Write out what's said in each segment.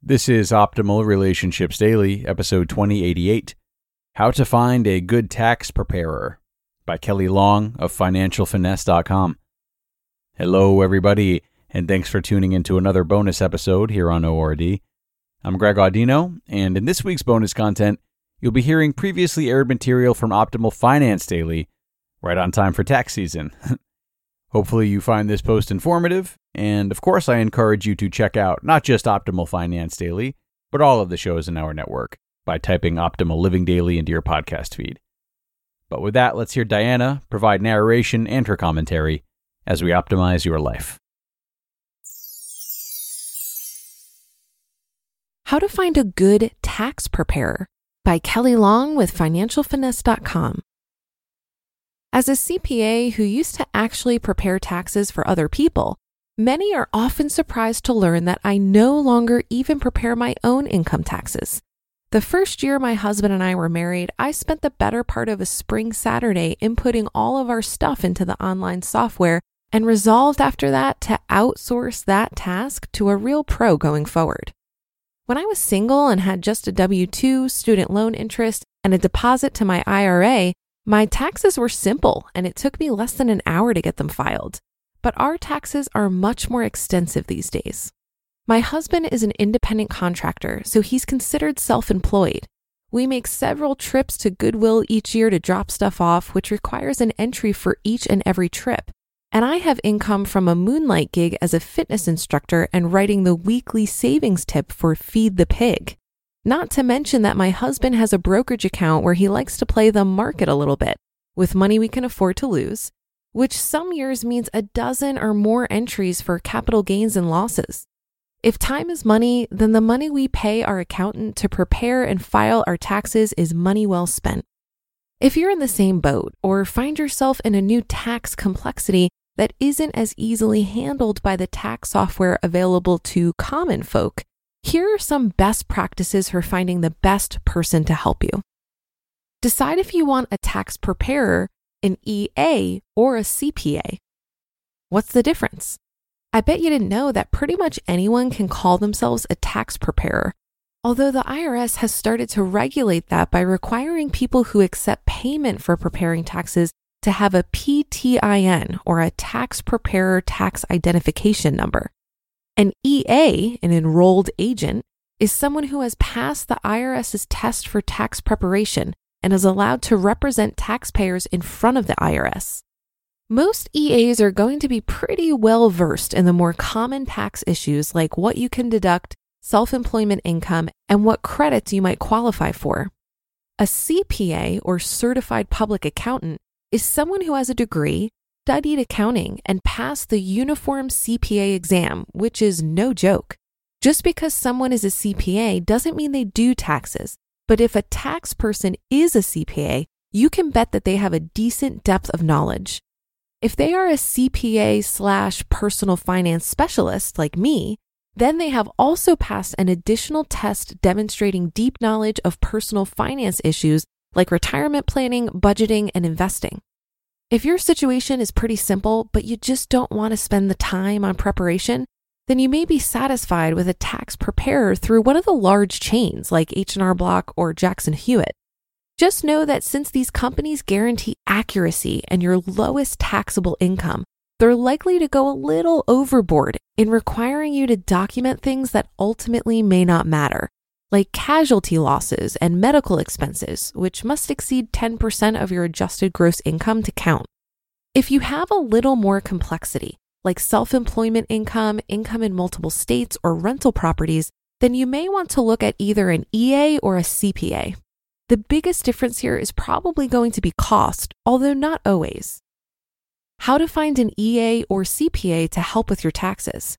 This is Optimal Relationships Daily, episode 2088 How to Find a Good Tax Preparer by Kelley Long of FinancialFinesse.com. Hello, everybody, and thanks for tuning into another bonus episode here on ORD. I'm Greg Audino, and in this week's bonus content, you'll be hearing previously aired material from Optimal Finance Daily, right on time for tax season. Hopefully, you find this post informative, and of course, I encourage you to check out not just Optimal Finance Daily, but all of the shows in our network by typing Optimal Living Daily into your podcast feed. But with that, let's hear Diana provide narration and her commentary as we optimize your life. How to Find a Good Tax Preparer by Kelley Long with FinancialFinesse.com. As a CPA who used to actually prepare taxes for other people, many are often surprised to learn that I no longer even prepare my own income taxes. The first year my husband and I were married, I spent the better part of a spring Saturday inputting all of our stuff into the online software and resolved after that to outsource that task to a real pro going forward. When I was single and had just a W 2, student loan interest, and a deposit to my IRA, my taxes were simple and it took me less than an hour to get them filed. But our taxes are much more extensive these days. My husband is an independent contractor, so he's considered self employed. We make several trips to Goodwill each year to drop stuff off, which requires an entry for each and every trip. And I have income from a moonlight gig as a fitness instructor and writing the weekly savings tip for Feed the Pig. Not to mention that my husband has a brokerage account where he likes to play the market a little bit with money we can afford to lose, which some years means a dozen or more entries for capital gains and losses. If time is money, then the money we pay our accountant to prepare and file our taxes is money well spent. If you're in the same boat or find yourself in a new tax complexity that isn't as easily handled by the tax software available to common folk, here are some best practices for finding the best person to help you. Decide if you want a tax preparer, an EA, or a CPA. What's the difference? I bet you didn't know that pretty much anyone can call themselves a tax preparer, although the IRS has started to regulate that by requiring people who accept payment for preparing taxes to have a PTIN or a tax preparer tax identification number. An EA, an enrolled agent, is someone who has passed the IRS's test for tax preparation and is allowed to represent taxpayers in front of the IRS. Most EAs are going to be pretty well versed in the more common tax issues like what you can deduct, self employment income, and what credits you might qualify for. A CPA, or Certified Public Accountant, is someone who has a degree, studied accounting and passed the uniform CPA exam, which is no joke. Just because someone is a CPA doesn't mean they do taxes, but if a tax person is a CPA, you can bet that they have a decent depth of knowledge. If they are a CPA slash personal finance specialist like me, then they have also passed an additional test demonstrating deep knowledge of personal finance issues like retirement planning, budgeting, and investing. If your situation is pretty simple, but you just don't want to spend the time on preparation, then you may be satisfied with a tax preparer through one of the large chains like H&R Block or Jackson Hewitt. Just know that since these companies guarantee accuracy and your lowest taxable income, they're likely to go a little overboard in requiring you to document things that ultimately may not matter, like casualty losses and medical expenses, which must exceed 10% of your adjusted gross income to count. If you have a little more complexity, like self employment income, income in multiple states, or rental properties, then you may want to look at either an EA or a CPA. The biggest difference here is probably going to be cost, although not always. How to find an EA or CPA to help with your taxes.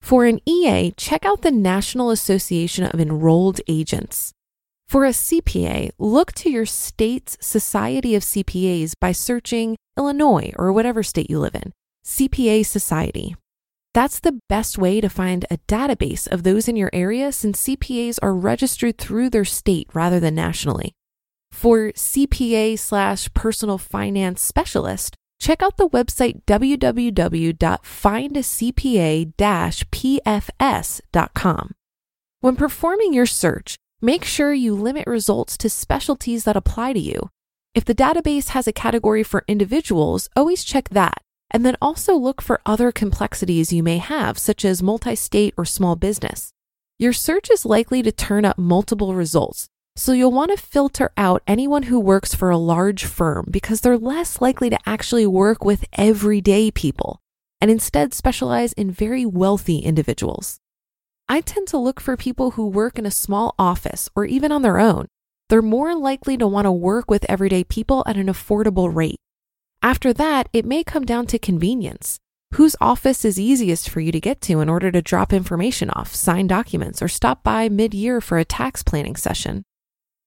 For an EA, check out the National Association of Enrolled Agents. For a CPA, look to your state's Society of CPAs by searching Illinois or whatever state you live in, CPA Society. That's the best way to find a database of those in your area since CPAs are registered through their state rather than nationally. For CPA slash personal finance specialist, check out the website www.findacpa-pfs.com. When performing your search, make sure you limit results to specialties that apply to you. If the database has a category for individuals, always check that. And then also look for other complexities you may have, such as multi state or small business. Your search is likely to turn up multiple results, so you'll want to filter out anyone who works for a large firm because they're less likely to actually work with everyday people and instead specialize in very wealthy individuals. I tend to look for people who work in a small office or even on their own. They're more likely to want to work with everyday people at an affordable rate. After that, it may come down to convenience. Whose office is easiest for you to get to in order to drop information off, sign documents, or stop by mid year for a tax planning session?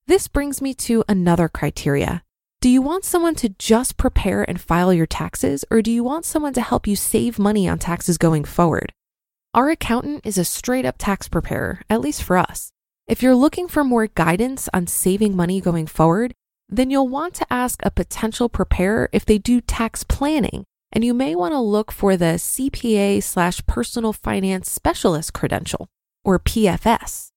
This brings me to another criteria. Do you want someone to just prepare and file your taxes, or do you want someone to help you save money on taxes going forward? Our accountant is a straight up tax preparer, at least for us. If you're looking for more guidance on saving money going forward, then you'll want to ask a potential preparer if they do tax planning, and you may want to look for the CPA slash personal finance specialist credential, or PFS.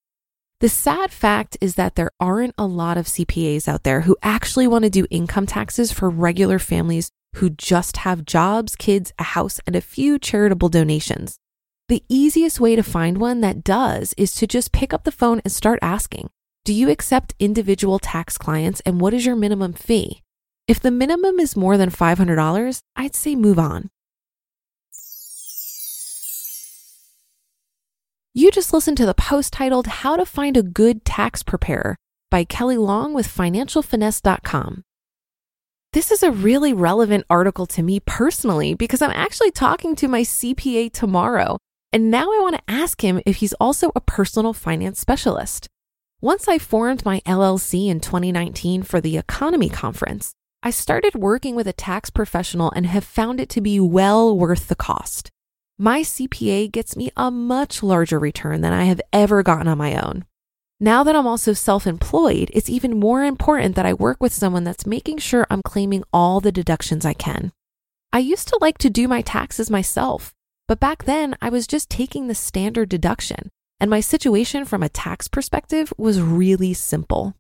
The sad fact is that there aren't a lot of CPAs out there who actually want to do income taxes for regular families who just have jobs, kids, a house, and a few charitable donations. The easiest way to find one that does is to just pick up the phone and start asking Do you accept individual tax clients and what is your minimum fee? If the minimum is more than $500, I'd say move on. You just listened to the post titled How to Find a Good Tax Preparer by Kelley Long with FinancialFinesse.com. This is a really relevant article to me personally because I'm actually talking to my CPA tomorrow, and now I want to ask him if he's also a personal finance specialist. Once I formed my LLC in 2019 for the Economy Conference, I started working with a tax professional and have found it to be well worth the cost. My CPA gets me a much larger return than I have ever gotten on my own. Now that I'm also self employed, it's even more important that I work with someone that's making sure I'm claiming all the deductions I can. I used to like to do my taxes myself, but back then I was just taking the standard deduction, and my situation from a tax perspective was really simple.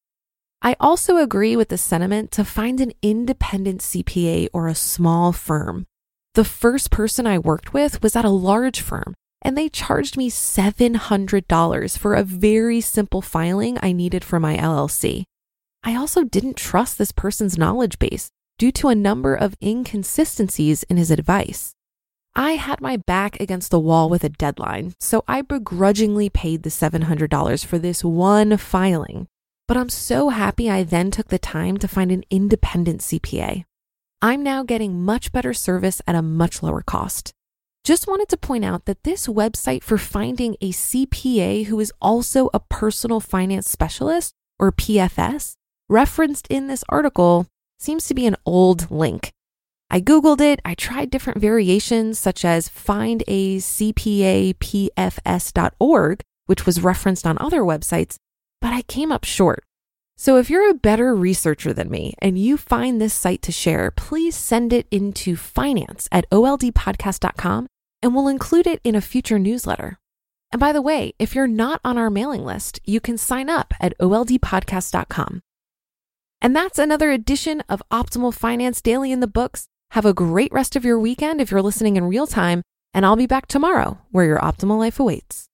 I also agree with the sentiment to find an independent CPA or a small firm. The first person I worked with was at a large firm and they charged me $700 for a very simple filing I needed for my LLC. I also didn't trust this person's knowledge base due to a number of inconsistencies in his advice. I had my back against the wall with a deadline, so I begrudgingly paid the $700 for this one filing. But I'm so happy I then took the time to find an independent CPA. I'm now getting much better service at a much lower cost. Just wanted to point out that this website for finding a CPA who is also a personal finance specialist, or PFS, referenced in this article seems to be an old link. I Googled it, I tried different variations such as findacpapfs.org, which was referenced on other websites, but I came up short. So if you're a better researcher than me and you find this site to share, please send it into finance at oldpodcast.com and we'll include it in a future newsletter. And by the way, if you're not on our mailing list, you can sign up at oldpodcast.com. And that's another edition of Optimal Finance Daily in the books. Have a great rest of your weekend if you're listening in real time, and I'll be back tomorrow where your optimal life awaits.